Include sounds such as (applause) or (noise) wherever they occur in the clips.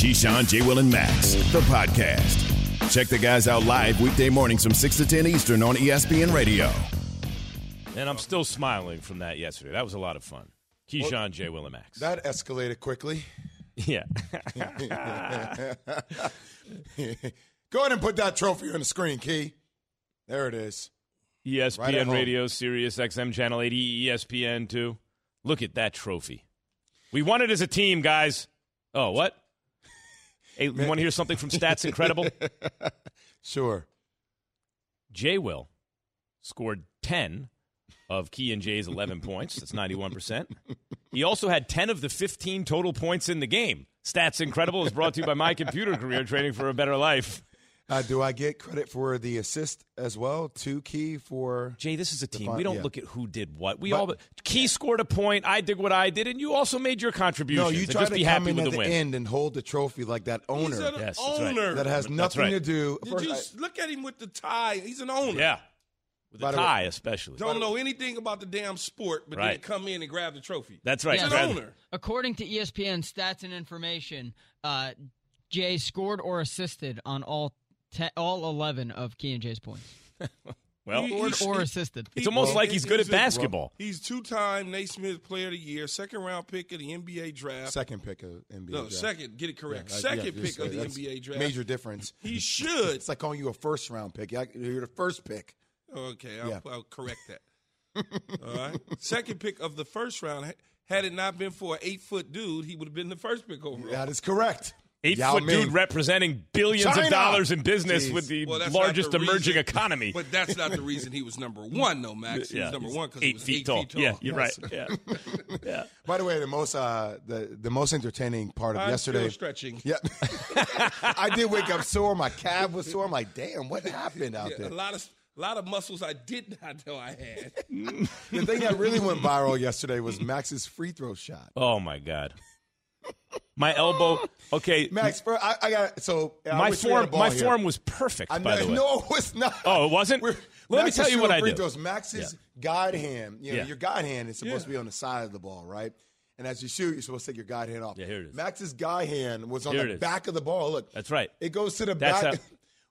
Keyshawn, J. Will, and Max, the podcast. Check the guys out live weekday mornings from 6 to 10 Eastern on ESPN Radio. And I'm still smiling from that yesterday. That was a lot of fun. Keyshawn, J. Will, and Max. That escalated quickly. (laughs) yeah. (laughs) Go ahead and put that trophy on the screen, Key. There it is. ESPN Right. Radio, Sirius XM Channel 80, ESPN 2. Look at that trophy. We won it as a team, guys. Oh, what? Hey, you want to hear something from Stats Incredible? (laughs) Sure. J. Will scored 10 of Key and Jay's 11 (laughs) points. That's 91%. He also had 10 of the 15 total points in the game. Stats Incredible is brought to you by My Computer Career Training for a Better Life. Uh, do I get credit for the assist as well? Two Key for. Jay, this is a team. fun- We don't yeah. look at who did what. We But- all Key scored a point. I did what I did, and you also made your contribution. No, you try just to be come happy in with at the the win. end and hold the trophy like that owner. He's an Yes, that's right. owner. That has nothing right. to do. Did First, you I- s- look at him with the tie? He's an owner. Yeah, with By the the way- tie especially. Don't know anything about the damn sport, but Right. then come in and grab the trophy. That's right. He's an Brad- owner. According to ESPN stats and information, uh, Jay scored or assisted on all te- all 11 of Key and Jay's points. (laughs) Well, He- Scored he- or he- assisted. it's almost like he's good at a- basketball. He's two-time Naismith Player of the Year, second round pick of the NBA draft. second pick of NBA. no, draft. second. Get it correct. Yeah, I- second yeah, pick of the that's NBA draft. Major difference. He (laughs) should. It's like calling you a first round pick. You're the first pick. Okay, I'll, Yeah. I'll correct that. (laughs) All right. Second pick of the first round. Had it not been for an eight foot dude, he would have been the first pick overall. That is correct. Eight Yao foot Ming. dude representing billions of dollars in business Jeez. with the Well, largest the emerging reason- economy. But that's not the reason he was number one, though, Max. He yeah, was number he's one because he eight was feet eight tall. feet tall. Yeah, you're Yes. right. Yeah, (laughs) yeah. By the way, the most uh, the the most entertaining part of I'm yesterday. still stretching. Yeah, (laughs) I did wake up sore. My calf was sore. I'm like, damn, what happened out Yeah, a there? lot of a lot of muscles I did not know I had. (laughs) The thing that really went viral yesterday was Max's free throw shot. Oh my god. My elbow. Okay, Max, for, I, I got so I my wish we had form. My here. form was perfect. I by know, the way. (laughs) no, it was not. Oh, it wasn't? We're- Let me tell you what I throws. Max's guide hand, you know, Yeah. your guide hand is supposed to be on the side of the ball, right? And as you shoot, you're supposed to take your guide hand off. Yeah, here it is. Max's guide hand was on Here the back of the ball. Look, That's right. It goes to the That's back.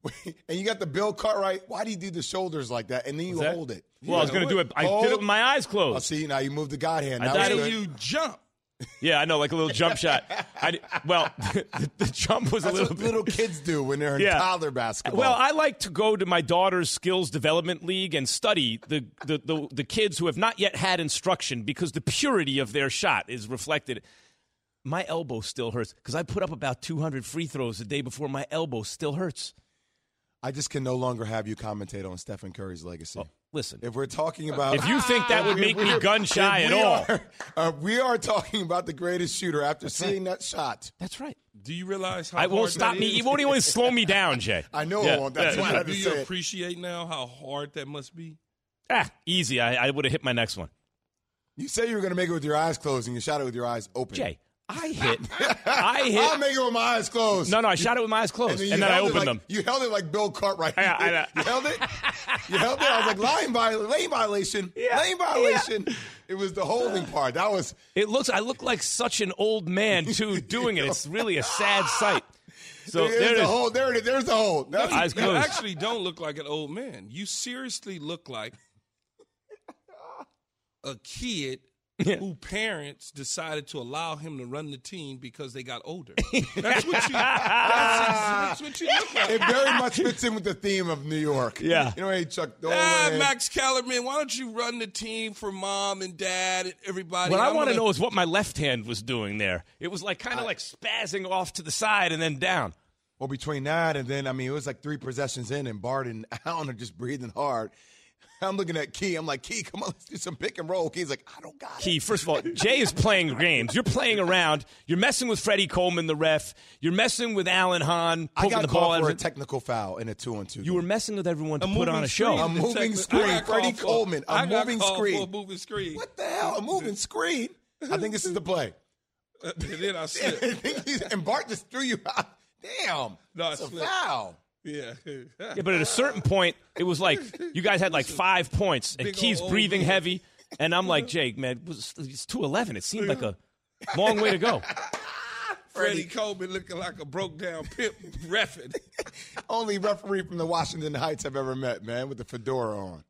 (laughs) and you got the Bill Cartwright. Why do you do the shoulders like that? And then you hold it. Well, I was going to do it. I did it with my eyes closed. I closed. see. Now you move the guide hand. I Now thought it's it and good. you jump. Yeah, I know, like a little jump shot. I well, (laughs) the, the jump was a That's little what little kids do when they're in Yeah. toddler basketball. Well, I like to go to my daughter's skills development league and study the, the, the, the kids who have not yet had instruction because the purity of their shot is reflected. My elbow still hurts because I put up about 200 free throws the day before. My elbow still hurts. I just can no longer have you commentate on Stephen Curry's legacy. Oh, Listen, If we're talking about, if you think that would make me gun shy at all, are- uh, we are talking about the greatest shooter after seeing that shot. that's right. Do you realize how I won't hard stop that me. is? You won't even slow me down, Jay. (laughs) I know Yeah, it won't. That's yeah, why I Do you say it. appreciate now how hard that must be? Ah, easy. I, I would have hit my next one. You say you were going to make it with your eyes closed, and you shot it with your eyes open. Jay, I hit. I (laughs) hit. I'll make it with my eyes closed. No, no, I shot it with my eyes closed, you and then I held it opened like- them. You held it like Bill Cartwright. I- I know. (laughs) you held it. You held it. I was like line violation, lane violation, Yeah, lane violation. It was the holding part. That was. It looks. I look like such an old man too (laughs) doing it. It's really a sad sight. So there's there it the is. hole. There it is. There's the hole. That's Eyes You actually don't look like an old man. You seriously look like a kid who parents decided to allow him to run the team because they got older. (laughs) That's what you. That's, that's what you look like. It very much fits in with the theme of New York. Yeah. You know, hey, Chuck Dolan. Ah, Max Kellerman, why don't you run the team for mom and dad and everybody? What I I'm want to gonna- know is what my left hand was doing there. It was like kind of like spazzing off to the side and then down. Well, between that and then, I mean, it was like three possessions in, and Bart and (laughs) Alan are just breathing hard. (laughs) I'm looking at Key. I'm like, Key, come on, let's do some pick and roll. Key's like, I don't got it. Key, first of all, Jay is playing (laughs) games. You're playing around. You're messing with Freddie Coleman, the ref. You're messing with Alan Hahn, I poking got the ball. for of a technical foul in a two on two. you were messing with everyone to A put on a show. A moving Detective- screen. I Freddie for- Coleman, a I got moving screen. For a moving screen. What the hell? A moving screen? I think this is the play. (laughs) and then I slipped. and Bart just threw you out. Damn. No, I it's a foul. Yeah. Yeah, but at a certain point, it was like you guys had like five points, and Big Key's old breathing man. heavy, and I'm like, Jake, man, it's two eleven. It seemed like a long way to go. (laughs) Freddie Coleman looking like a broke down pimp (laughs) refing. Only referee from the Washington Heights I've ever met, man, with the fedora on.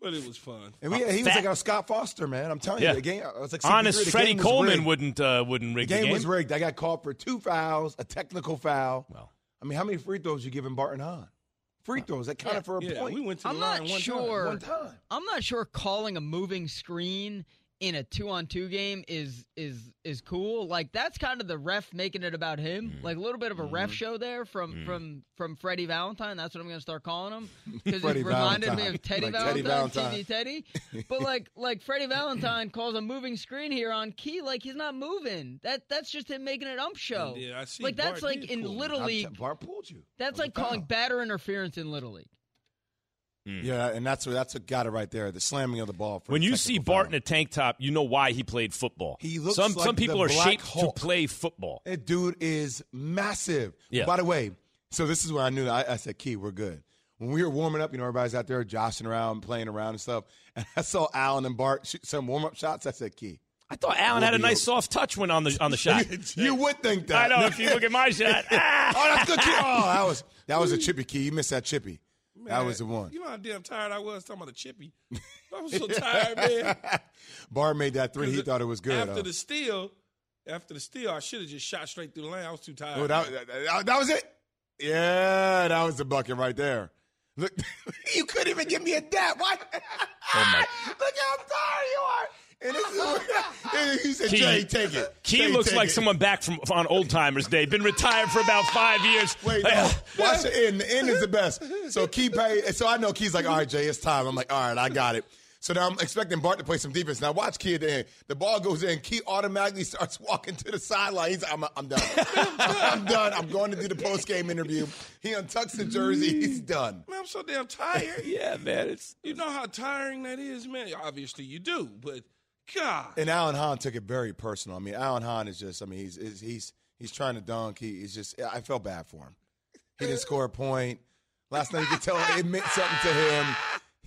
But it was fun. And we, he was like our Scott Foster, man. I'm telling Yeah. you, the game. I was like, Honest the Freddie game was Coleman rigged. wouldn't uh, wouldn't rig The game, the game. was rigged. I got called for two fouls, a technical foul. Well. I mean, how many free throws you giving Barton Hahn? Free uh, throws that counted for a Yeah, point. we went to the I'm line not one sure. One time. I'm not sure calling a moving screen in a two on two game is is is cool. Like that's kind of the ref making it about him. Mm-hmm. Like a little bit of a ref show there from from from Freddie Valentine. That's what I'm going to start calling him because it reminded me of Teddy Like Teddy Valentine, Valentine. TV Teddy. But like like Freddie Valentine calls a moving screen here on Key. Like he's not moving. That that's just him making an ump show. Yeah, I see. Like that's Bart like in pull him. little league. t- Bart pulled you. That's like calling foul. batter interference in little league. Yeah, and that's what that's what got it right there. The slamming of the ball. For When you see. Bart in a tank top, you know why he played football. He looks some like some people are Black shaped Hulk. to play football. That dude is massive. Yeah. By the way, so this is where I knew. I, I said, "Key, we're good." When we were warming up, you know, everybody's out there joshing around, playing around and stuff. And I saw Alan and Bart shoot some warm up shots. I said, "Key, I thought Alan We'll had a nice okay. soft touch when on the on the (laughs) shot. you would think that. I that." know. If you look at my shot, ah! (laughs) oh, that's good. Key. (laughs) Oh, that was that was a chippy key. You missed that chippy. That was the one. You know how damn tired I was talking about the chippy. (laughs) I was so tired, man. Bart made that three. He thought it was good. After huh? the steal, after the steal, I should have just shot straight through the lane. I was too tired. Oh, that, that, that was it. Yeah, that was the bucket right there. Look, (laughs) you couldn't even give me a dap. What? Oh, my- (laughs) Look how tired you are. And this (laughs) and he said, Key- Jay, take it. Key Jay, looks like it. someone back from on Old Timers Day. Been retired for about five years. Wait, no. (laughs) Watch the end. The end is the best. So Key pay. So I know Key's like, all right, Jay, it's time. I'm like, all right, I got it. So now I'm expecting Bart to play some defense. Now watch Key at the end. The ball goes in. Key automatically starts walking to the sideline. He's like, I'm, I'm done. (laughs) I'm done. I'm going to do the post game interview. He untucks the jersey. He's done. Man, I'm so damn tired. Yeah, man. It's You know how tiring that is, man. Obviously, you do, but God, And Alan Hahn took it very personal. I mean, Alan Hahn is just, I mean, he's he's he's, he's trying to dunk. He, he's just, I felt bad for him. He didn't score a point. Last night you could tell it meant something to him.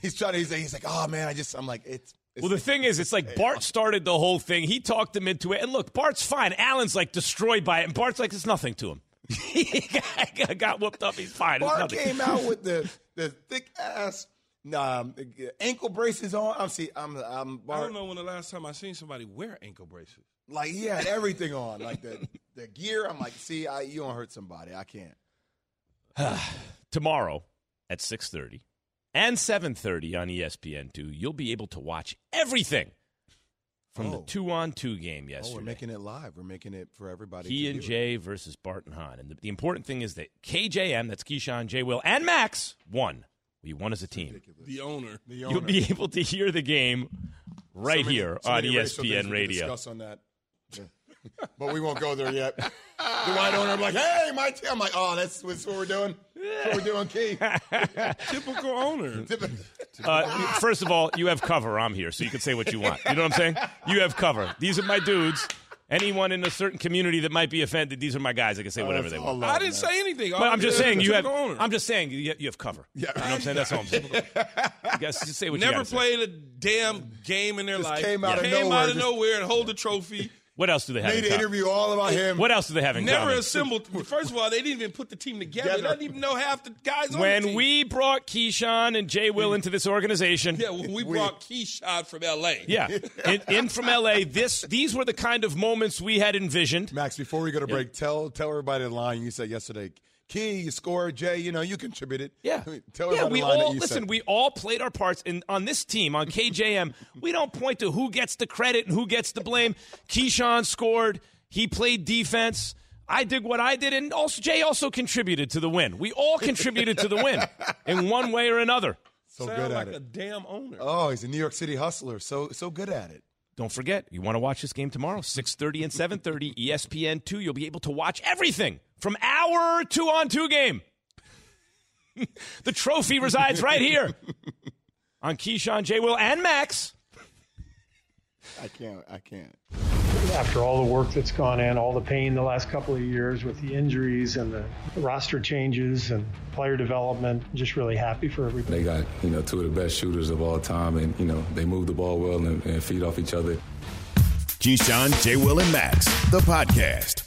He's trying to, he's like, he's like, oh man, I just, I'm like, it's, it's well, the thing is, it's like Bart started the whole thing. He talked him into it, and look, Bart's fine. Alan's like destroyed by it, and Bart's like, it's nothing to him. (laughs) he got, got whooped up. He's fine. It's Bart came out with the the thick ass um, ankle braces on. I'm see, I'm I'm I don't know when the last time I seen somebody wear ankle braces. like he had everything on, like the the gear. I'm like, see, I, you don't hurt somebody. I can't. (sighs) tomorrow at 6.30 and 7.30 on E espn2 you'll be able to watch everything from the Oh. two-on-two game yesterday. Oh, yesterday we're making it live. We're making it for everybody. he to and view. jay versus barton hahn and the, the important thing is that kjm that's keyshawn j will and max won we won as a team The owner. The you'll be able to hear the game right So many- here so on many racial things we espn radio Discuss on that. Yeah. but we won't go there yet. the white owner, I'm like, hey, my team. I'm like, oh, that's, that's what we're doing. That's what we're doing, Key. (laughs) Typical owner. Uh, first of all, you have cover. I'm here, so you can say what you want. You know what I'm saying? You have cover. These are my dudes. Anyone in a certain community that might be offended, these are my guys. I can say oh, whatever they want. love, I didn't man. say anything. But I'm just saying you have. Owner. I'm just saying you you have cover. Yeah. You know what I'm saying? That's all I'm saying. (laughs) You guys just say what you Never gotta say. played a damn game in their Just life. came out of came nowhere, out of just- nowhere and hold the trophy. What else do they have? Made in an interview all about him. What else do they have in Never common? assembled. First of all, they didn't even put the team together. They Together. don't even know half the guys on the When we brought Keyshawn and Jay Will into this organization, yeah, when we brought Keyshawn from L.A. yeah, (laughs) in, in from LA, this these were the kind of moments we had envisioned. Max, before we go to break, tell tell everybody the line you said yesterday. Key, you scored. Jay, you know, you contributed. Yeah, Tell yeah. everybody We the line all that you listen. said. We all played our parts, and on this team, on KJM, (laughs) we don't point to who gets the credit and who gets the blame. Keyshawn scored. He played defense. I did what I did, and also Jay also contributed to the win. We all contributed to the win (laughs) in one way or another. so Sound good like at a it. damn owner. Oh, he's a New York City hustler. So so good at it. Don't forget, you want to watch this game tomorrow, 6.30 and 7.30, ESPN2. You'll be able to watch everything from our two-on-two game. (laughs) the trophy resides right here (laughs) on Keyshawn, J. Will, and Max. I can't. I can't. after all the work that's gone in, all the pain the last couple of years with the injuries and the roster changes and player development, just really happy for everybody. They got, you know, two of the best shooters of all time, and, you know, they move the ball well and, and feed off each other. Keyshawn, J. Will, and Max, the podcast.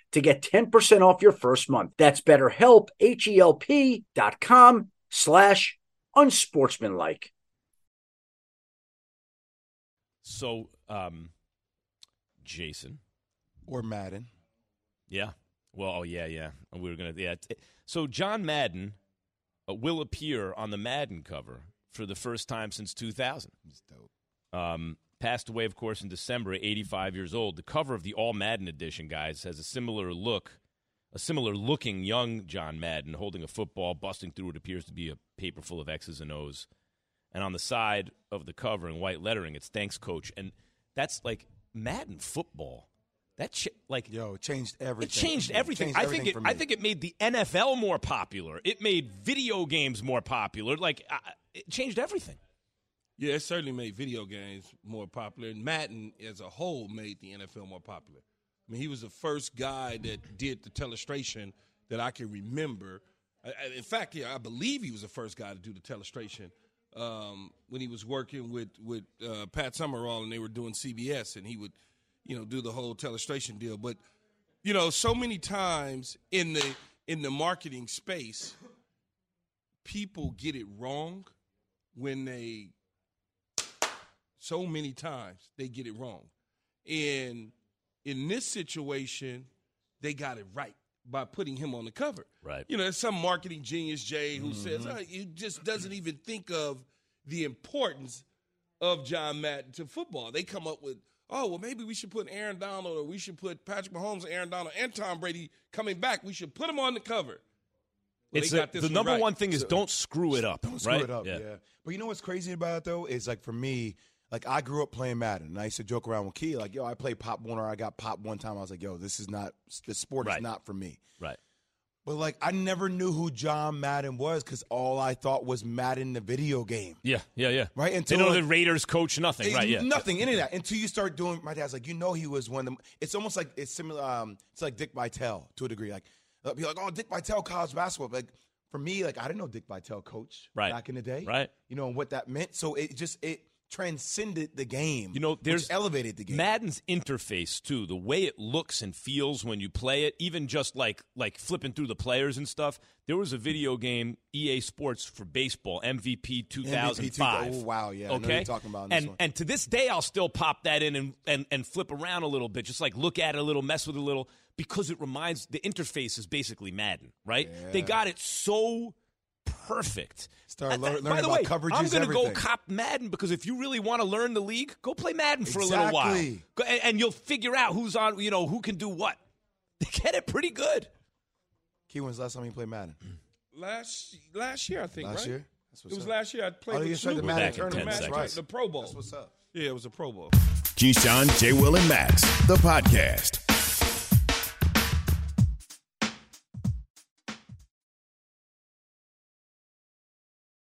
to get 10% off your first month. That's betterhelp, H-E-L-P dot com slash unsportsmanlike. So, um, Jason. Or Madden. Yeah. Well, oh, yeah, yeah. We were going to, yeah. So, John Madden uh, will appear on the Madden cover for the first time since 2000. He's dope. Um, passed away, of course, in December, 85 years old. The cover of the All Madden edition, guys, has a similar look, a similar looking young John Madden holding a football, busting through what appears to be a paper full of X's and O's. And on the side of the cover in white lettering, it's "Thanks, Coach." And that's like Madden football. That ch- like Yo, it changed everything. it changed everything. Changed I think it. I think it made the NFL more popular. It made video games more popular. Like it changed everything. Yeah, it certainly made video games more popular. And Madden, as a whole, made the NFL more popular. I mean, he was the first guy that did the telestration that I can remember. In fact, yeah, I believe he was the first guy to do the telestration um, when he was working with with uh, Pat Summerall and they were doing CBS, and he would, you know, do the whole telestration deal. But you know, so many times in the in the marketing space, people get it wrong when they so many times they get it wrong. And in this situation, they got it right by putting him on the cover. Right. You know, there's some marketing genius, Jay, who mm-hmm. says oh, he just doesn't even think of the importance of John Madden to football. They come up with, oh, well, maybe we should put Aaron Donald or we should put Patrick Mahomes, Aaron Donald, and Tom Brady coming back. We should put them on the cover. Well, it's a- the one number right. one thing is don't screw it up. Don't screw right? it up. Yeah. But you know what's crazy about it though is like for me, like I grew up playing Madden, and I used to joke around with Key, like, "Yo, I played Pop Warner. I got Pop one time. I was like, yo, this is not the sport Right. is not for me." Right. But like, I never knew who John Madden was because all I thought was Madden, the video game. Yeah. Yeah. Yeah. Right, They until, know like- the Raiders coach nothing. It- right. Yeah. Nothing, any of that. Until you start doing, my dad's like, you know, he was one of them. It's almost like it's similar. Um, it's like Dick Vitale to a degree. Like, be like, oh, Dick Vitale, college basketball. But, like for me, like I didn't know Dick Vitale coach Right. back in the day. Right. You know and what that meant. So it just it transcended the game. You know, there's elevated the game. Madden's interface too, the way it looks and feels when you play it, even just like like flipping through the players and stuff. There was a video game, EA Sports for baseball, MVP 2005. Oh, wow, yeah, okay. talking about and one. and to this day, I'll still pop that in and, and and flip around a little bit, just like look at it a little, mess with it a little, because it reminds the interface is basically Madden, right? They got it so perfect. Start uh, And- learning by the about way, coverages, I'm gonna go cop Madden because if you really want to learn the league, go play Madden for a little while, Go- and, and you'll figure out who's on, you know, who can do what. (laughs) They get it pretty good. Key, when's the last time you played Madden? last last year, I think. Last right? year? It was up. last year. I played Oh, with you started the Madden Back tournament. 10 That's seconds. right. The Pro Bowl. That's what's up. Yeah, it was a Pro Bowl. Keyshawn, J. Will, and Max, the podcast.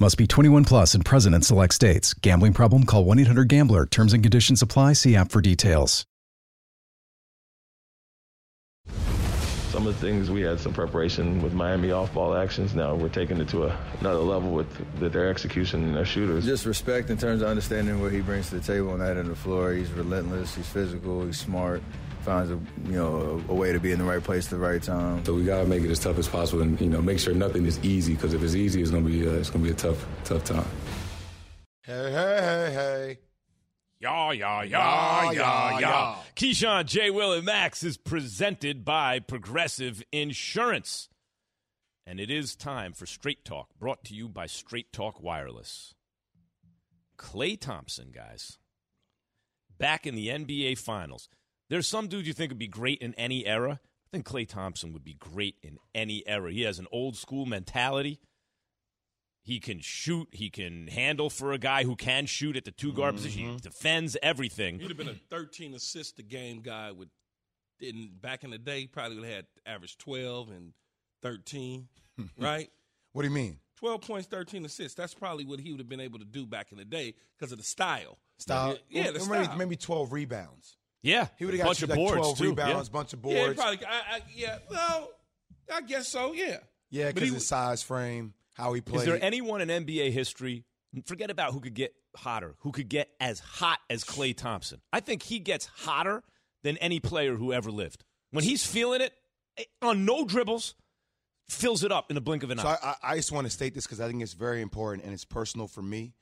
Must be 21 plus and present in select states. Gambling problem? Call 1 800 Gambler. Terms and conditions apply. See app for details. some of the things we had some preparation with Miami off ball actions. Now we're taking it to a, another level with, with their execution and their shooters. Just respect in terms of understanding what he brings to the table on that end of the floor. He's relentless, he's physical, he's smart finds a you know a, a, way to be in the right place at the right time. So we got to make it as tough as possible, and you know make sure nothing is easy. Because if it's easy, it's gonna be uh, it's gonna be a tough tough time. Hey hey hey hey. Yeah, yeah, yeah, yeah, yeah. Keyshawn, J. Will, and Max is presented by Progressive Insurance. And it is time for Straight Talk, brought to you by Straight Talk Wireless. Klay Thompson, guys, back in the NBA Finals. There's some dude you think would be great in any era. I think Klay Thompson would be great in any era. He has an old school mentality. He can shoot. He can handle for a guy who can shoot at the two guard mm-hmm. position. He defends everything. He'd have been a 13 assist a game guy with, in back in the day, probably would have had average 12 and 13, (laughs) right? What do you mean? 12 points, 13 assists. That's probably what he would have been able to do back in the day because of the style. Style? Yeah, yeah the style. Maybe 12 rebounds. Yeah, he would have got bunch you, of like boards 12 too. rebounds, yeah. bunch of boards. Yeah, probably. I, I, yeah, well, I guess so. Yeah. Yeah, because his size, frame how he plays. Is there anyone in NBA history? Forget about who could get hotter, who could get as hot as Klay Thompson. I think he gets hotter than any player who ever lived. When he's feeling it eh, on no dribbles, fills it up in the blink of an so eye. I, I just want to state this because I think it's very important and it's personal for me.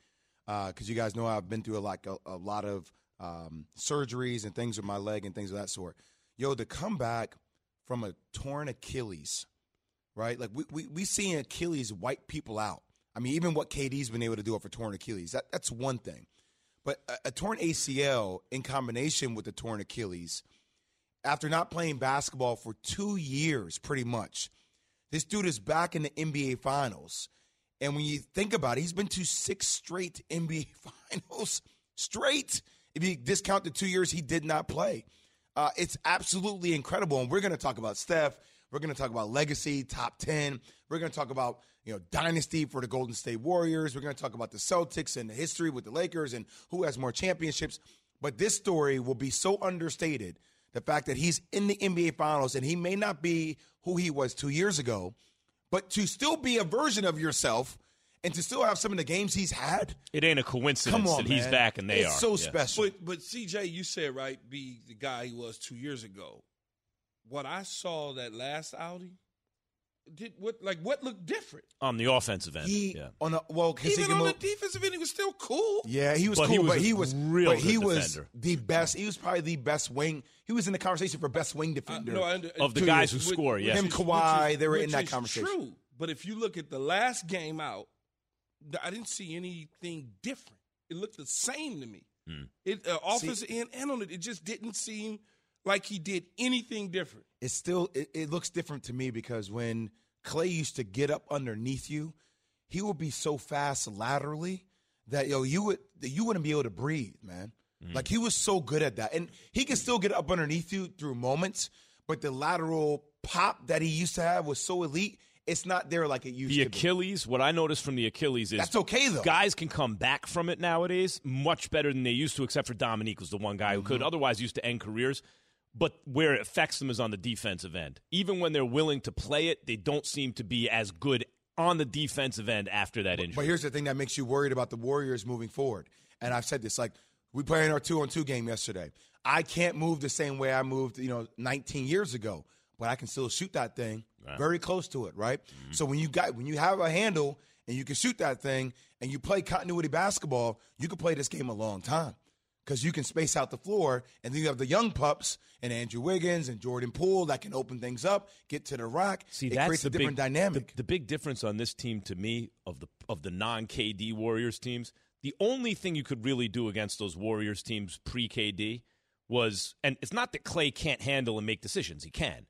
Because uh, you guys know I've been through a, like a, a lot of um, surgeries and things with my leg and things of that sort. Yo, to come back from a torn Achilles right? Like we we we Achilles wipe people out. I mean, even what KD's been able to do for torn Achilles, that, that's one thing. But a, a torn ACL in combination with the torn Achilles, after not playing basketball for two years, pretty much, this dude is back in the NBA Finals. And when you think about it, he's been to six straight NBA (laughs) Finals straight. If you discount the two years he did not play, uh, it's absolutely incredible. And we're going to talk about Steph. We're going to talk about legacy, top 10. We're going to talk about, you know, dynasty for the Golden State Warriors. We're going to talk about the Celtics and the history with the Lakers and who has more championships. But this story will be so understated. The fact that he's in the NBA Finals and he may not be who he was two years ago, but to still be a version of yourself and to still have some of the games he's had. It ain't a coincidence on, that he's back and they it's are. so yeah. special. But, but CJ, you said right, be the guy he was two years ago what I saw that last outing, did what like what looked different on the offensive end? He yeah. on a well even on the defensive end, he was still cool. Yeah, he was but cool, he was but he was real. But he was the best. He was probably the best wing. He was in the conversation for best wing defender uh, no, under, of the guys who score. Yeah, him, Kawhi, is, they were in that conversation. True, but if you look at the last game out, I didn't see anything different. It looked the same to me. Mm. It uh, offensive end and on it, it just didn't seem like he did anything different. It still it, it looks different to me because when Klay used to get up underneath you, he would be so fast laterally that yo you would you wouldn't be able to breathe, man. Mm. Like he was so good at that, and he can still get up underneath you through moments, but the lateral pop that he used to have was so elite. It's not there like it used the to. Be. The Achilles, what I noticed from the Achilles is that's okay though. Guys can come back from it nowadays much better than they used to, except for Dominique was the one guy who mm-hmm. could. Otherwise, used to end careers but where it affects them is on the defensive end. Even when they're willing to play it, they don't seem to be as good on the defensive end after that injury. But here's the thing that makes you worried about the Warriors moving forward. And I've said this like we played in our two on two game yesterday. I can't move the same way I moved, you know, 19 years ago, but I can still shoot that thing very close to it, right? Mm-hmm. So when you got when you have a handle and you can shoot that thing and you play continuity basketball, you can play this game a long time because you can space out the floor, and then you have the young pups and Andrew Wiggins and Jordan Poole that can open things up, get to the rock. See, it that's creates the a different big, dynamic. The, the big difference on this team to me of the of the non KD Warriors teams, the only thing you could really do against those Warriors teams pre KD was, and it's not that Klay can't handle and make decisions; he can.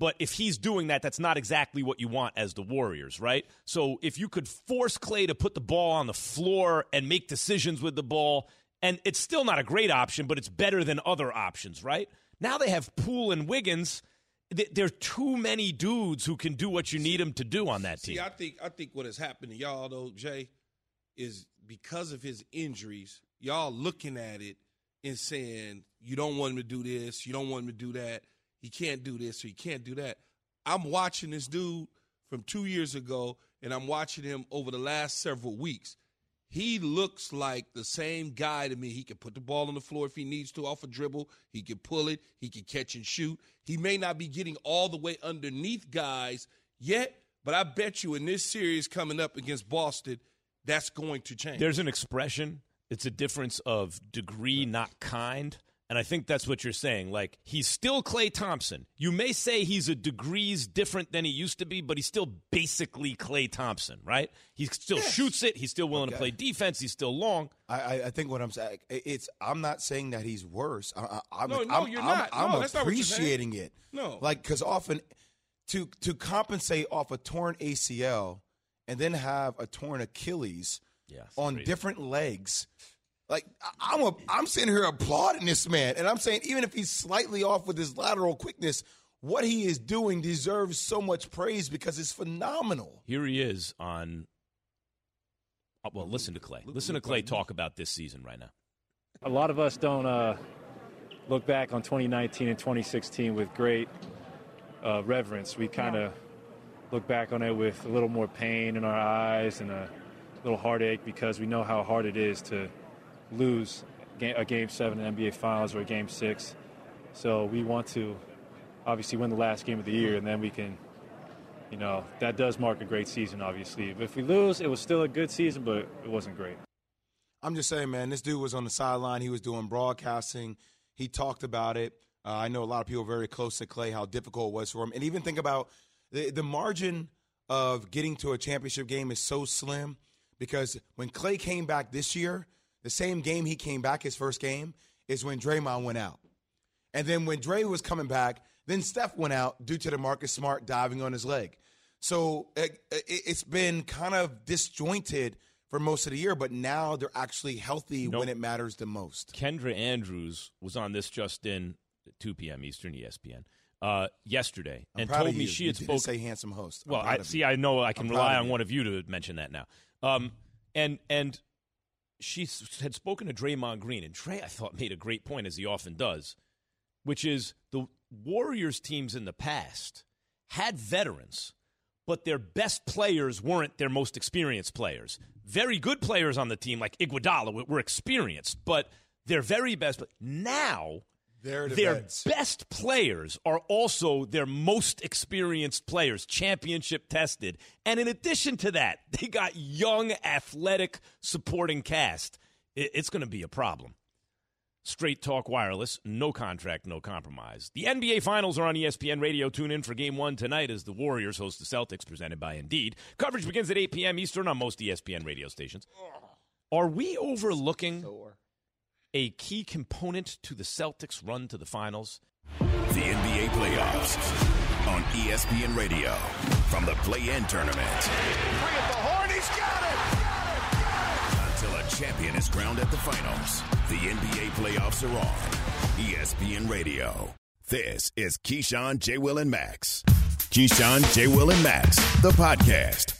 But if he's doing that, that's not exactly what you want as the Warriors, right? So if you could force Klay to put the ball on the floor and make decisions with the ball and it's still not a great option, but it's better than other options, right? Now they have Poole and Wiggins. There are too many dudes who can do what you need them to do on that team. See, I think I think what has happened to y'all though, Jay, is because of his injuries, y'all looking at it and saying you don't want him to do this, you don't want him to do that, he can't do this or he can't do that. I'm watching this dude from two years ago, and I'm watching him over the last several weeks. He looks like the same guy to me. He can put the ball on the floor if he needs to off a dribble. He can pull it. He can catch and shoot. He may not be getting all the way underneath guys yet, but I bet you in this series coming up against Boston, that's going to change. There's an expression. It's a difference of degree, not kind. And I think that's what you're saying. Like, he's still Klay Thompson. You may say he's a degrees different than he used to be, but he's still basically Klay Thompson, right? He still yes. shoots it. He's still willing okay. to play defense. He's still long. I, I, think what I'm saying, it's I'm not saying that he's worse. I, am no, no, I'm, you're I'm, not. I'm, no, appreciating it. No. Like, because often to, to compensate off a torn ACL and then have a torn Achilles yeah, on crazy. different legs – like I'm a, I'm sitting here applauding this man, and I'm saying even if he's slightly off with his lateral quickness, what he is doing deserves so much praise because it's phenomenal. Here he is on. Uh, well, listen to Klay. Listen to Klay talk about this season right now. A lot of us don't uh, look back on 2019 and 2016 with great uh, reverence. We kind of look back on it with a little more pain in our eyes and a little heartache because we know how hard it is to lose a game seven in NBA Finals or a game six. So we want to obviously win the last game of the year, and then we can, you know, that does mark a great season, obviously. But if we lose, it was still a good season, but it wasn't great. I'm just saying, man, this dude was on the sideline. He was doing broadcasting. He talked about it. Uh, I know a lot of people very close to Klay, how difficult it was for him. And even think about the, the margin of getting to a championship game is so slim because when Klay came back this year – the same game he came back, his first game, is when Draymond went out. And then when Dre was coming back, then Steph went out due to the Marcus Smart diving on his leg. So it, has been kind of disjointed for most of the year, but now they're actually healthy nope. when it matters the most. Kendra Andrews was on this just in 2 p.m. Eastern ESPN uh, yesterday I'm and told me you. she had spoken. Say handsome host. I'm well, I see. You. I know I can I'm rely on one of you to mention that now. Um, and and she had spoken to Draymond Green, and Dre, I thought, made a great point, as he often does, which is the Warriors teams in the past had veterans, but their best players weren't their most experienced players. Very good players on the team, like Iguodala, were experienced, but their very best. But now their vets. best players are also their most experienced players, championship tested. And in addition to that, (laughs) they got young, athletic supporting cast. It's going to be a problem. Straight Talk Wireless, no contract, no compromise. The NBA Finals are on ESPN Radio. Tune in for Game 1 tonight as the Warriors host the Celtics, presented by Indeed. Coverage begins at 8 p.m. Eastern on most ESPN radio stations. Are we overlooking a key component to the Celtics' run to the finals? The NBA playoffs on ESPN Radio from the play-in tournament. Bring it the horn, he's got it! Until a champion is crowned at the finals, the NBA playoffs are on ESPN Radio. This is Keyshawn, J. Will, and Max. Keyshawn, J. Will, and Max, the podcast.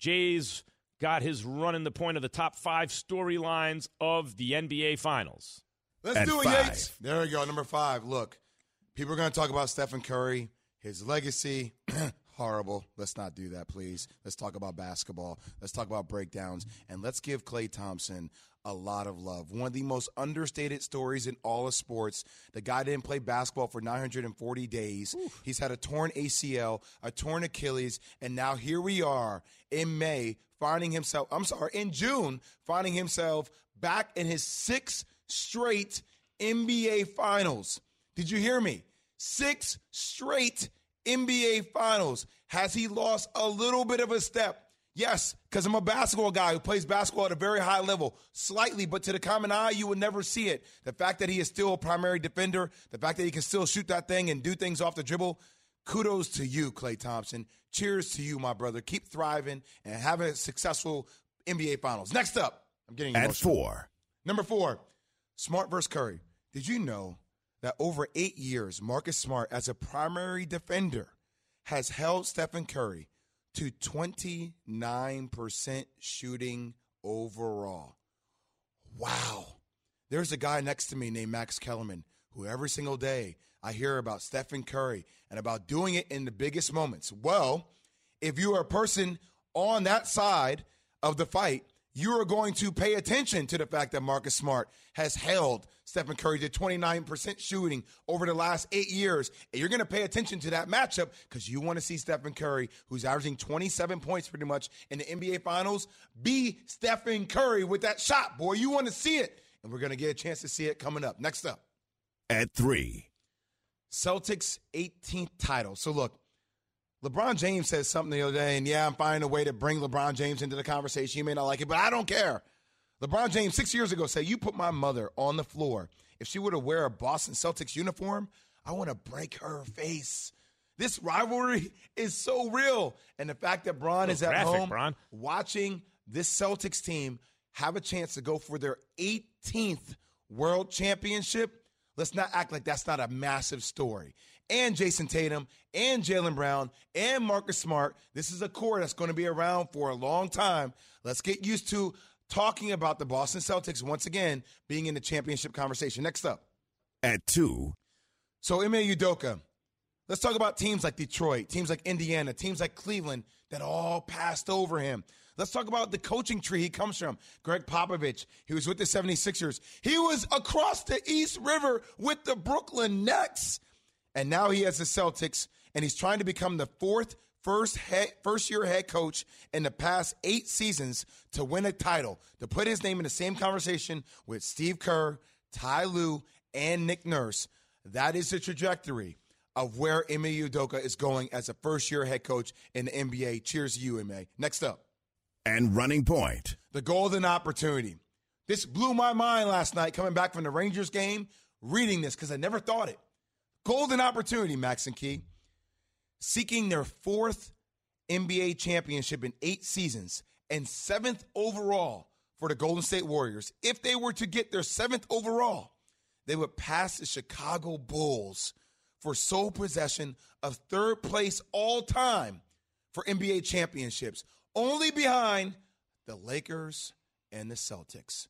Jay's got his run in the point of the top five storylines of the NBA Finals. Let's At do it, five. Yates. There we go. Number five. Look, people are going to talk about Stephen Curry, his legacy. (clears throat) Horrible. Let's not do that, please. Let's talk about basketball. Let's talk about breakdowns. And let's give Klay Thompson a lot of love. One of the most understated stories in all of sports. The guy didn't play basketball for 940 days. He's had a torn ACL, a torn Achilles, and now here we are in May finding himself, I'm sorry, in June, finding himself back in his sixth straight NBA finals. Did you hear me? Six straight NBA finals. Has he lost a little bit of a step? Yes, because I'm a basketball guy who plays basketball at a very high level, slightly, but to the common eye, you would never see it. The fact that he is still a primary defender, the fact that he can still shoot that thing and do things off the dribble, kudos to you, Klay Thompson. Cheers to you, my brother. Keep thriving and have a successful NBA Finals. Next up, I'm getting At four. Number four, Smart versus Curry. Did you know that over eight years, Marcus Smart, as a primary defender, has held Stephen Curry to 29% shooting overall? Wow. There's a guy next to me named Max Kellerman who every single day I hear about Stephen Curry and about doing it in the biggest moments. Well, if you are a person on that side of the fight, you are going to pay attention to the fact that Marcus Smart has held Stephen Curry to 29% shooting over the last eight years. And you're going to pay attention to that matchup because you want to see Stephen Curry, who's averaging 27 points pretty much in the NBA Finals, be Stephen Curry with that shot, boy. You want to see it. And we're going to get a chance to see it coming up. Next up. At three. Celtics 18th title. So look, LeBron James said something the other day, and yeah, I'm finding a way to bring LeBron James into the conversation. You may not like it, but I don't care. LeBron James six years ago said, "You put my mother on the floor. If she were to wear a Boston Celtics uniform, I want to break her face." This rivalry (laughs) is so real, and the fact that Bron is at graphic, home Bron. watching this Celtics team have a chance to go for their 18th World Championship. Let's not act like that's not a massive story. And Jayson Tatum and Jaylen Brown and Marcus Smart. This is a core that's going to be around for a long time. Let's get used to talking about the Boston Celtics once again being in the championship conversation. Next up. At two. So Ime Udoka. Let's talk about teams like Detroit, teams like Indiana, teams like Cleveland that all passed over him. Let's talk about the coaching tree he comes from. Gregg Popovich, he was with the 76ers. He was across the East River with the Brooklyn Nets. And now he has the Celtics, and he's trying to become the fourth first head, first year head coach in the past eight seasons to win a title, to put his name in the same conversation with Steve Kerr, Ty Lue, and Nick Nurse. That is the trajectory of where Ime Udoka is going as a first year head coach in the NBA. Cheers to you, Ime. Next up. And running point. The golden opportunity. This blew my mind last night coming back from the Rangers game, reading this because I never thought it. Golden opportunity, Max and Key. Seeking their fourth NBA championship in eight seasons and seventh overall for the Golden State Warriors. If they were to get their seventh overall, they would pass the Chicago Bulls for sole possession of third place all time for NBA championships, only behind the Lakers and the Celtics.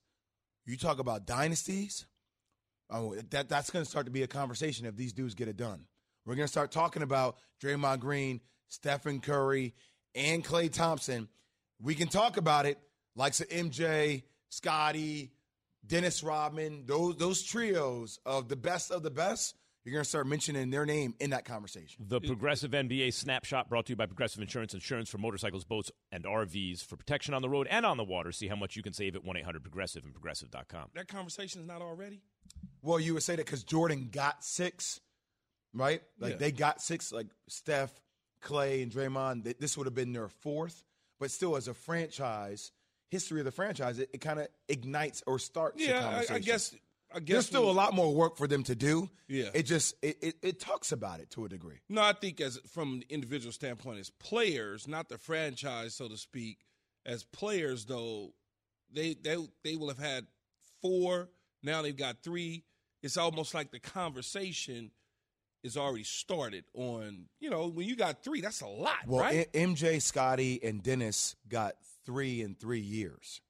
You talk about dynasties. Oh, that, that's going to start to be a conversation if these dudes get it done. We're going to start talking about Draymond Green, Stephen Curry, and Klay Thompson. We can talk about it like so MJ, Scottie, Dennis Rodman, those those trios of the best of the best. You're going to start mentioning their name in that conversation. The Progressive NBA Snapshot brought to you by Progressive Insurance. Insurance for motorcycles, boats, and RVs for protection on the road and on the water. See how much you can save at 1 800 Progressive and Progressive.com. That conversation is not already. Well, you would say that because Jordan got six, right? Like Yeah. they got six, like Steph, Klay, and Draymond. th- This would have been their fourth, but still, as a franchise, history of the franchise, it, it kind of ignites or starts. the Yeah, I, I guess. I guess There's still we- a lot more work for them to do. Yeah. it just it, it, it talks about it to a degree. No, I think as from an individual standpoint, as players, not the franchise, so to speak. As players, though, they they they will have had four. Now they've got three. It's almost like the conversation is already started on, you know, when you got three, that's a lot, Well, right? M- MJ, Scottie, and Dennis got three in three years,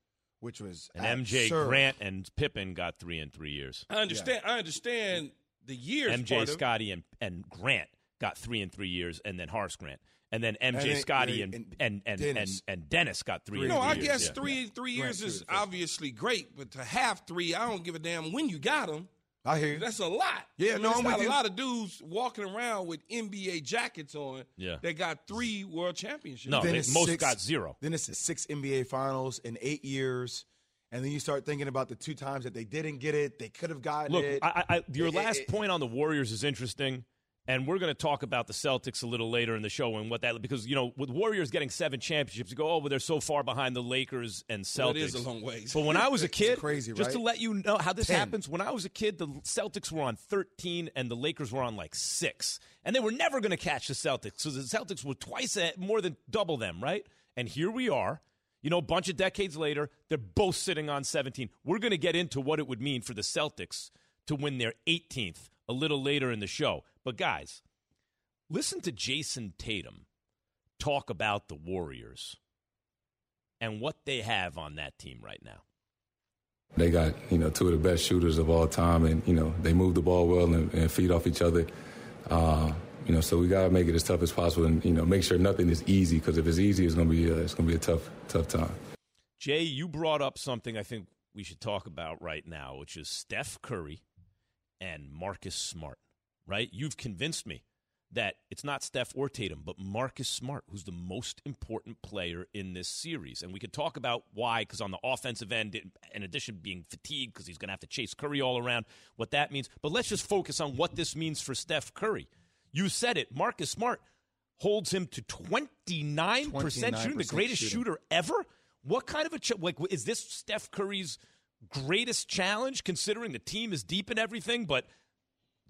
which was And MJ. Grant and Pippen got three in three years. I understand. I understand the years. MJ part of. Scottie and, and Grant got three in three years, and then Horace Grant, and then MJ then- Scottie uh, and- and and and, and, Dennis. and Dennis got three. in No, three I years. guess Yeah. three three Grant, years is obviously great, but to have three, I don't give a damn when you got them. I hear you. That's a lot. Yeah, no, it's I'm not with a you. lot of dudes walking around with NBA jackets on. Yeah. that got three world championships. No, Then they- it's most six- got zero. Then it's six NBA finals in eight years. And then you start thinking about the two times that they didn't get it, they could have gotten Look, it. I, I, your It- last it- point on the Warriors is interesting, and we're going to talk about the Celtics a little later in the show and what that because you know with Warriors getting seven championships, you go, oh, but they're so far behind the Lakers and Celtics. Well, it is a long ways. But when I was a kid, crazy, just to let you know how this 10. happens, when I was a kid, the Celtics were on thirteen and the Lakers were on like six, and they were never going to catch the Celtics. So the Celtics were twice more than double them, right? And here we are. You know, a bunch of decades later, they're both sitting on 17. We're going to get into what it would mean for the Celtics to win their 18th a little later in the show. But guys, listen to Jayson Tatum talk about the Warriors and what they have on that team right now. They got you know two of the best shooters of all time, and you know they move the ball well and, and feed off each other. Uh, you know, so we got to make it as tough as possible, and you know, make sure nothing is easy. Because if it's easy, it's gonna be uh, it's gonna be a tough tough time. Jay, you brought up something I think we should talk about right now, which is Steph Curry and Marcus Smart, right? You've convinced me that it's not Steph or Tatum, but Marcus Smart, who's the most important player in this series. And we could talk about why, because on the offensive end, in addition to being fatigued, because he's going to have to chase Curry all around, what that means. But let's just focus on what this means for Steph Curry. You said it. Marcus Smart holds him to 29%, shooting, the greatest shooting. shooter ever. What kind of a ch- like is this Steph Curry's greatest challenge considering the team is deep in everything, but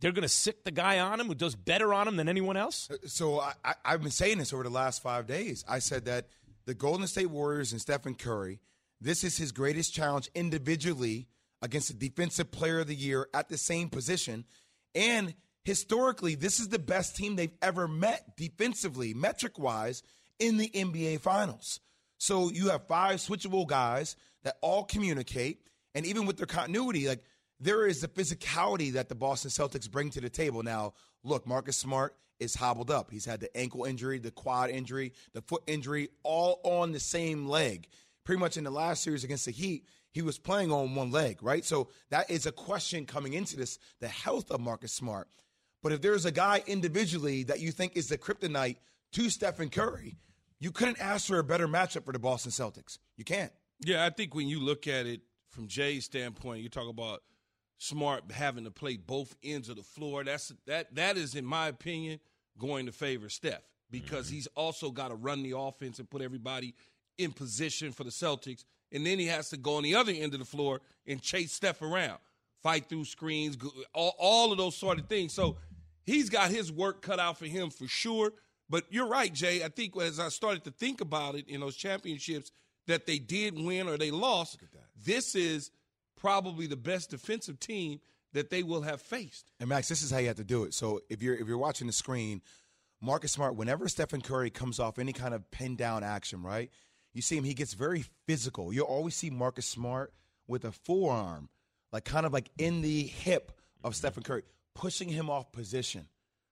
they're going to sick the guy on him who does better on him than anyone else? Uh, so I, I've been saying this over the last five days. I said that the Golden State Warriors and Stephen Curry, this is his greatest challenge individually against the defensive player of the year at the same position. And historically, this is the best team they've ever met defensively, metric wise, in the NBA Finals. So you have five switchable guys that all communicate, and even with their continuity, like there is the physicality that the Boston Celtics bring to the table. Now, look, Marcus Smart is hobbled up. He's had the ankle injury, the quad injury, the foot injury, all on the same leg. Pretty much in the last series against the Heat, he was playing on one leg, right? So that is a question coming into this the health of Marcus Smart. But if there's a guy individually that you think is the kryptonite to Stephen Curry, you couldn't ask for a better matchup for the Boston Celtics. You can't. Yeah, I think when you look at it from Jay's standpoint, you talk about Smart having to play both ends of the floor. That's that that is, in my opinion, going to favor Steph because he's also got to run the offense and put everybody in position for the Celtics, and then he has to go on the other end of the floor and chase Steph around, fight through screens, all, all of those sort of things. So he's got his work cut out for him for sure. But you're right, Jay. I think as I started to think about it in those championships that they did win or they lost, this is probably the best defensive team that they will have faced. And Max, this is how you have to do it. So if you're if you're watching the screen, Marcus Smart, whenever Stephen Curry comes off any kind of pin down action, right? You see him, he gets very physical. You'll always see Marcus Smart with a forearm, like kind of like in the hip of Stephen Curry, pushing him off position.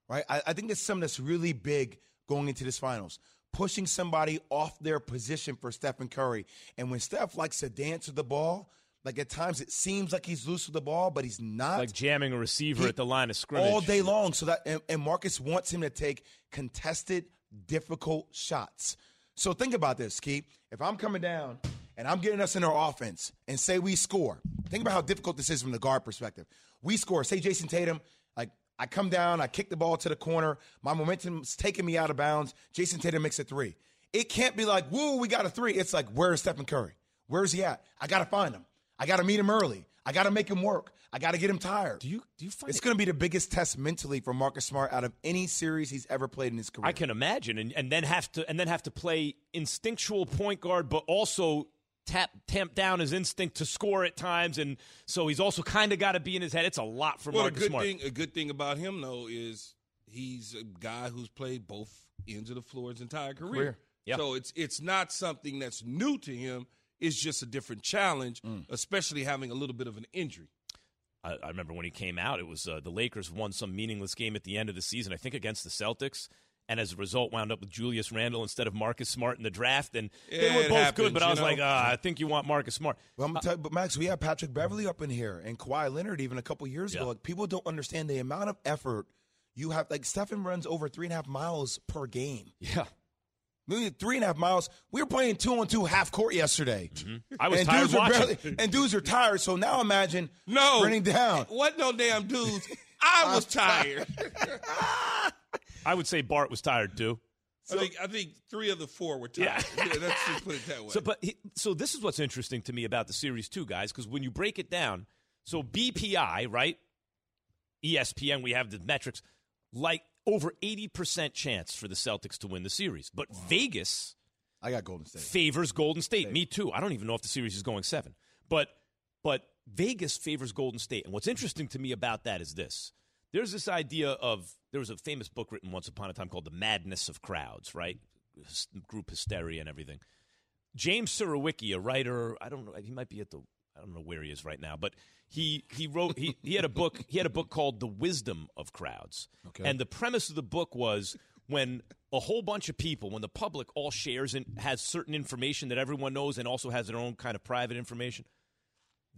Right? I, I think that's something that's really big going into this finals. Pushing somebody off their position for Stephen Curry. And when Steph likes to dance with the ball, like at times it seems like he's loose with the ball, but he's not. Like jamming a receiver He- at the line of scrimmage. all day long. So that and, and Marcus wants him to take contested, difficult shots. So think about this, Keith. If I'm coming down and I'm getting us in our offense and say we score, think about how difficult this is from the guard perspective. We score, say Jayson Tatum, like I come down, I kick the ball to the corner, my momentum's taking me out of bounds. Jayson Tatum makes a three. It can't be like, woo, we got a three. It's like, where's Stephen Curry? Where's he at? I got to find him. I got to meet him early. I got to make him work. I got to get him tired. Do you do you find it's going to be the biggest test mentally for Marcus Smart out of any series he's ever played in his career. I can imagine, and, and then have to and then have to play instinctual point guard, but also tap tamp down his instinct to score at times, and so he's also kind of got to be in his head. It's a lot for well, a Marcus good Smart. thing a good thing about him though is he's a guy who's played both ends of the floor his entire career. Career. Yeah. So it's it's not something that's new to him. It's just a different challenge, especially having a little bit of an injury. I, I remember when he came out, it was uh, the Lakers won some meaningless game at the end of the season, I think against the Celtics. And as a result, wound up with Julius Randle instead of Marcus Smart in the draft. And they were both happens, good, but I was know? like, ah, I think you want Marcus Smart. Well, I'm gonna tell you, but Max, we had Patrick Beverley up in here and Kawhi Leonard even a couple years Yeah. ago. Like people don't understand the amount of effort you have. Like Stephen runs over three and a half miles per game. Yeah. Literally Three and a half miles. We were playing two on two half court yesterday. Mm-hmm. I was and tired dudes are watching. barely- (laughs) and dudes are tired. So now imagine No, sprinting down. What no damn dudes? I (laughs) was tired. (laughs) I would say Bart was tired too. I think I think three of the four were tired. Yeah. Yeah, let's just put it that way. So, but he, so this is what's interesting to me about the series too, guys, because when you break it down, so BPI, right? ESPN, we have the metrics, like over eighty percent chance for the Celtics to win the series, but Vegas I got Golden State. favors Golden State. Me too. I don't even know if the series is going seven, but but Vegas favors Golden State. And what's interesting to me about that is this: there's this idea of there was a famous book written once upon a time called "The Madness of Crowds," right? Group hysteria and everything. James Surowiecki, a writer, I don't know, he might be at the I don't know where he is right now, but he he wrote he, he had a book he had a book called The Wisdom of Crowds. Okay. And the premise of the book was when a whole bunch of people, when the public all shares and has certain information that everyone knows and also has their own kind of private information,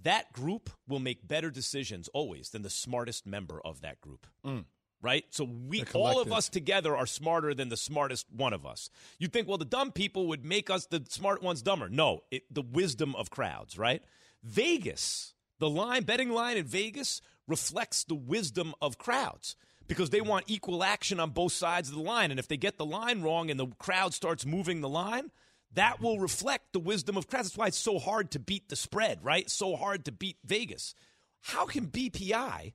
that group will make better decisions always than the smartest member of that group. Mm. Right? So we all of us together are smarter than the smartest one of us. You think, well, the dumb people would make us the smart ones dumber. No, it, the wisdom of crowds, right? Vegas, the line, betting line in Vegas reflects the wisdom of crowds because they want equal action on both sides of the line. And if they get the line wrong and the crowd starts moving the line, that will reflect the wisdom of crowds. That's why it's so hard to beat the spread, right? So hard to beat Vegas. How can BPI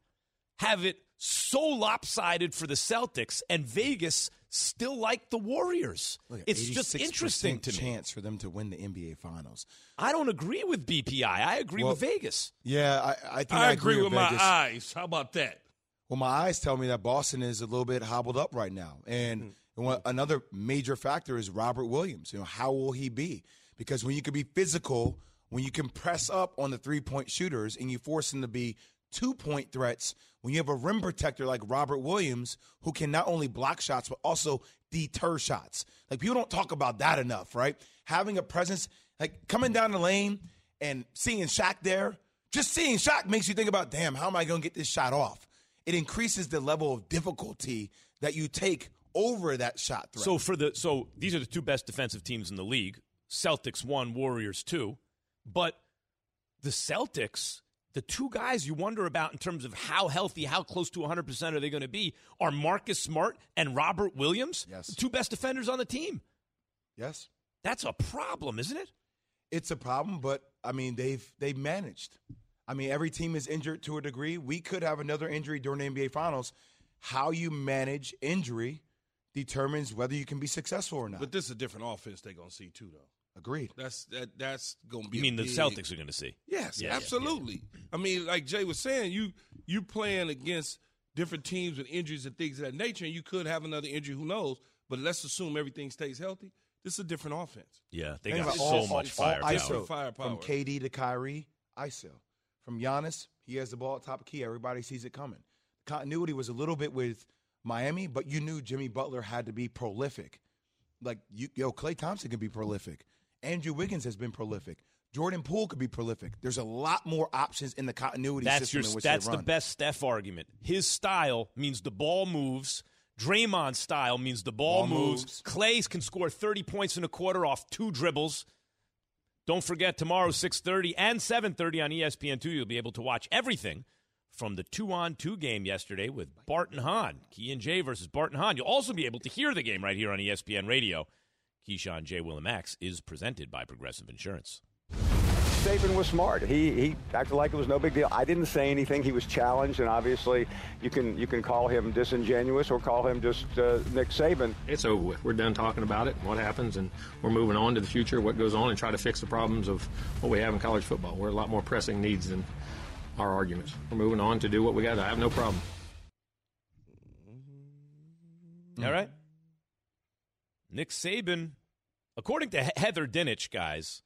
have it so lopsided for the Celtics and Vegas still like the Warriors? Look It's just interesting to me. chance for them to win the NBA Finals. I don't agree with BPI. I agree Well, with Vegas. Yeah, I, I think I I, agree with my Vegas. eyes. How about that? Well, my eyes tell me that Boston is a little bit hobbled up right now, and hmm. one, another major factor is Robert Williams. You know, how will he be? Because when you can be physical, when you can press up on the three point shooters, and you force them to be two point threats, when you have a rim protector like Robert Williams who can not only block shots but also deter shots. Like people don't talk about that enough, right? Having a presence, like coming down the lane and seeing Shaq there, just seeing Shaq makes you think about, damn, how am I going to get this shot off? It increases the level of difficulty that you take over that shot threat. So for the so these are the two best defensive teams in the league. Celtics one, Warriors two. But the Celtics, the two guys you wonder about in terms of how healthy, how close to 100% are they going to be are Marcus Smart and Robert Williams, Yes. the two best defenders on the team. yes, That's a problem, isn't it? it's a problem, but I mean they've they've managed. I mean every team is injured to a degree. We could have another injury during the NBA Finals. How you manage injury determines whether you can be successful or not. But this is a different offense they're gonna see too, though. Agreed. That's that. That's gonna be. You a mean the Celtics are going to see? Yes, Yeah, yeah, absolutely. I mean, like Jay was saying, you you playing against different teams with injuries and things of that nature, and you could have another injury. Who knows? But let's assume everything stays healthy. This is a different offense. Yeah, they Think got about so all- much all firepower. ISO. Firepower. From KD to Kyrie, ISO. From Giannis, he has the ball at top of key. Everybody sees it coming. Continuity was a little bit with Miami, but you knew Jimmy Butler had to be prolific. Like you, yo, Klay Thompson can be prolific. Andrew Wiggins has been prolific. Jordan Poole could be prolific. There's a lot more options in the continuity That's system your. That's the best Steph argument. His style means the ball moves. Draymond's style means the ball, Ball moves. moves. Klay's can score 30 points in a quarter off two dribbles. Don't forget tomorrow 6:30 and 7:30 on E ESPN2 you'll be able to watch everything from the 2 on 2 game yesterday with Bart and Hahn, Key and Jay versus Bart and Hahn. You'll also be able to hear the game right here on ESPN Radio. Keyshawn J. Will and Max is presented by Progressive Insurance. Saban was smart. He he acted like it was no big deal. I didn't say anything. He was challenged, and obviously, you can you can call him disingenuous or call him just uh, Nick Saban. It's over with. We're done talking about it, what happens, and we're moving on to the future, what goes on, and try to fix the problems of what we have in college football. We're a lot more pressing needs than our arguments. We're moving on to do what we got. I have no problem. All right. Nick Saban, according to Heather Dinich, guys,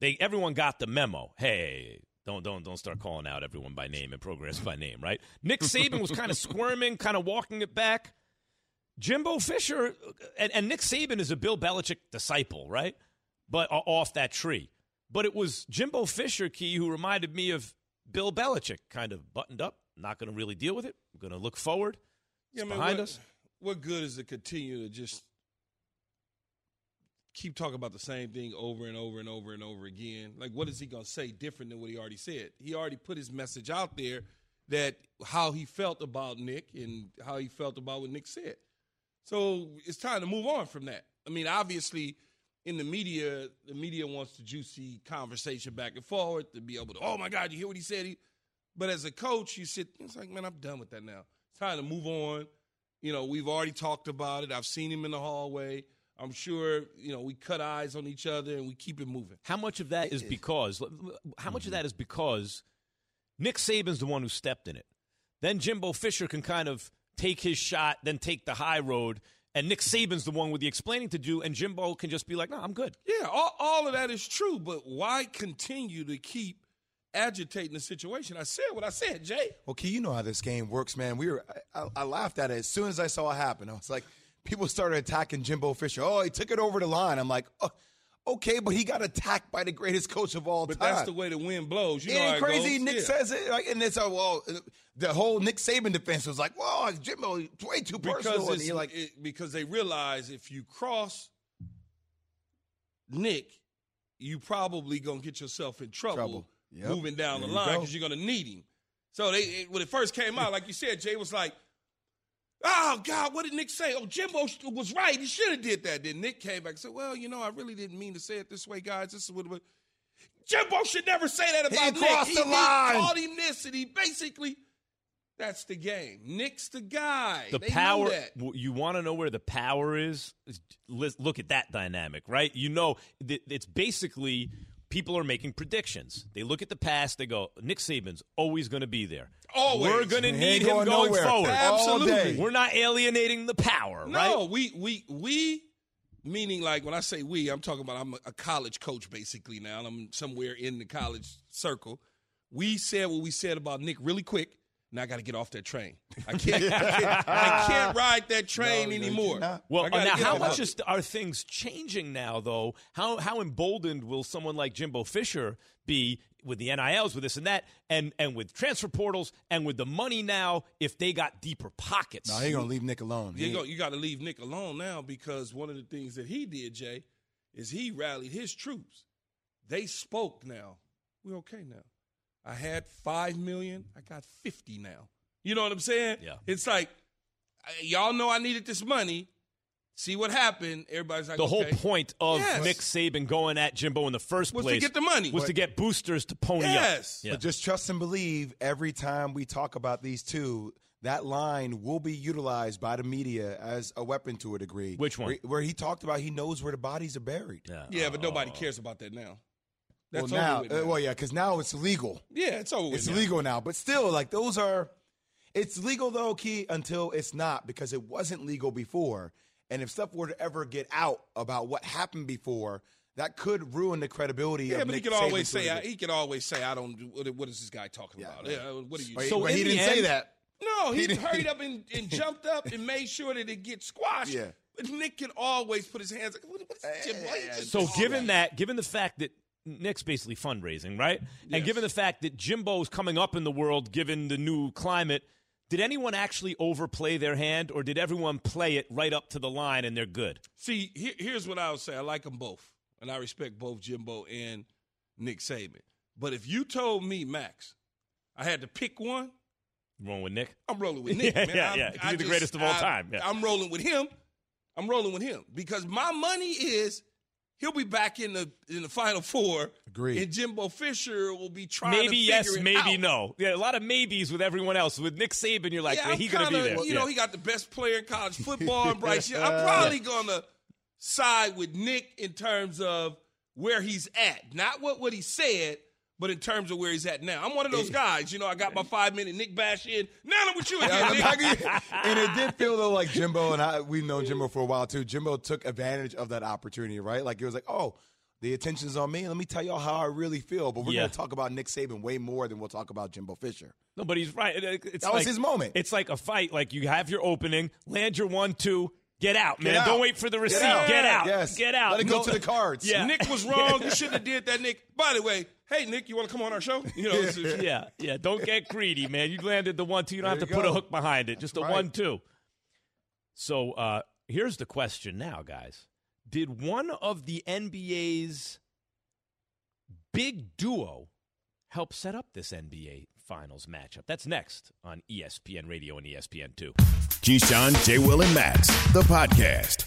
they everyone got the memo. Hey, don't don't don't start calling out everyone by name and progress by name, right? Nick Saban was kind of squirming, kind of walking it back. Jimbo Fisher and, and Nick Saban is a Bill Belichick disciple, right? But o- off that tree. But it was Jimbo Fisher, Key, who reminded me of Bill Belichick, kind of buttoned up, not going to really deal with it. I'm going to look forward. It's Yeah, man, behind what, us. What good is to continue to just keep talking about the same thing over and over and over and over again? Like, what is he going to say different than what he already said? He already put his message out there that how he felt about Nick and how he felt about what Nick said. So it's time to move on from that. I mean, obviously, in the media, the media wants the juicy conversation back and forward to be able to, oh my God, you hear what he said? He, but as a coach, you sit, it's like, man, I'm done with that now. It's time to move on. You know, we've already talked about it. I've seen him in the hallway. I'm sure, you know, we cut eyes on each other and we keep it moving. How much of that is because how much of mm-hmm. that is because Nick Saban's the one who stepped in it. Then Jimbo Fisher can kind of take his shot, then take the high road, and Nick Saban's the one with the explaining to do, and Jimbo can just be like, "No, I'm good." Yeah, all, all of that is true, but why continue to keep agitating the situation? I said what I said, Jay. Okay, you know how this game works, man. We were, I, I, I laughed at it as soon as I saw it happen. I was like, people started attacking Jimbo Fisher. Oh, he took it over the line. I'm like, oh, okay, but he got attacked by the greatest coach of all But time. that's the way the wind blows. You ain't it crazy. Nick Yeah. says it, like, and it's a well, the whole Nick Saban defense was like, "Whoa, Jimbo, way too personal." because like, it- because they realize if you cross Nick, you probably gonna get yourself in trouble, Trouble. Yep. moving down There the line because you're gonna need him. So they it- when it first came out, like you said, Jay was like, "Oh God, what did Nick say? Oh, Jimbo was right. He should have did that." Then Nick came back and said, "Well, you know, I really didn't mean to say it this way, guys. This is what." what Jimbo should never say that He about Nick. crossed he, the he line. called him this, and he basically. That's the game. Nick's the guy. The They know power. that. You want to know where the power is? Is lis- Look at that dynamic, right? You know, it's basically people are making predictions. They look at the past. They go, Nick Saban's always going to be there. Always. We're going to He need ain't him going going nowhere. forward. Absolutely. We're not alienating the power, No, right? we we we meaning like when I say we, I'm talking about I'm a, a college coach basically now. I'm somewhere in the college circle. We said what we said about Nick really quick. Now I got to get off that train. (laughs) I can't. I, can't I can't ride that train No, no, anymore. Well, I now how much it. is, are things changing now, though? How how emboldened will someone like Jimbo Fisher be with the NILs, with this and that, and and with transfer portals, and with the money now? If they got deeper pockets, "No, he gonna leave Nick alone." He You, go, ain't- you got to leave Nick alone now because one of the things that he did, Jay, is he rallied his troops. They spoke now. We're okay now. I had five million. I got fifty now. You know what I'm saying? Yeah. It's like y'all know I needed this money. See what happened. Everybody's like, the whole okay. point of Yes. Nick Saban going at Jimbo in the first Was to get the money. was But- to get boosters to pony Yes. up. Yeah. But just trust and believe every time we talk about these two, that line will be utilized by the media as a weapon to a degree. Which one? Where, where he talked about he knows where the bodies are buried. Yeah. Yeah, but nobody cares about that now. That's well, now, over with uh, well, yeah, because now it's legal. yeah, it's over. It's now. legal now, but still, like those are. It's legal though, Key, until it's not because it wasn't legal before. And if stuff were to ever get out about what happened before, that could ruin the credibility. Yeah, of but Nick he could always Saban to say a I, degree. he could always say I don't. do What, what is this guy talking Yeah, about? Yeah, what are you? But he- So but he didn't say that. No, he, He hurried up (laughs) and, and jumped up and made sure that it gets squashed. Yeah. But Nick can always put his hands like, what, what is Jim White just So doing? given that, given the fact that Nick's basically fundraising, right? And given the fact that Jimbo's coming up in the world, given the new climate, did anyone actually overplay their hand, or did everyone play it right up to the line and they're good? See, here, here's what I would say. I like them both, and I respect both Jimbo and Nick Saban. But if you told me, Max, I had to pick one, Wrong with Nick? I'm rolling with (laughs) Nick, Yeah, man. yeah, yeah. He's I the just- greatest of all I- time, yeah. I'm rolling with him. I'm rolling with him because my money is he'll be back in the in the final four. Agreed. And Jimbo Fisher will be trying Maybe to yes, it maybe out. no. Yeah, a lot of maybes with everyone else. With Nick Saban, you're like, yeah, well, I'm he gonna be kinda- there. You Yeah. know, he got the best player in college (laughs) football, and Bryce. Young. I'm probably gonna side with Nick in terms of where he's at, not what what he said, but in terms of where he's at now, I'm one of those guys. You know, I got my five minute Nick Bash in. Now I'm with you again, Nick. and it did feel though like Jimbo and I we've known Jimbo for a while too. Jimbo took advantage of that opportunity, right? Like it was like, oh, the attention's on me. Let me tell y'all how I really feel. But we're Yeah. gonna talk about Nick Saban way more than we'll talk about Jimbo Fisher. No, but he's right. It- it- It's That was like- his moment. It's like a fight. Like you have your opening, land your one, two, get out, Get man. out. Don't wait for the Get receipt. out. Get out. Yes. Get out. Let it go No- to the cards. Yeah. Nick was wrong. You shouldn't have did that, Nick. By the way, hey Nick, you want to come on our show? You know, (laughs) it's- it's- yeah, yeah. Don't get greedy, man. You landed the one two. You don't There have to you put a hook behind it. Just a Right. one two. So uh, here's the question now, guys. Did one of the NBA's big duo help set up this NBA Finals matchup? That's next on ESPN Radio and ESPN Two. Keyshawn, J. Will, and Max, the podcast.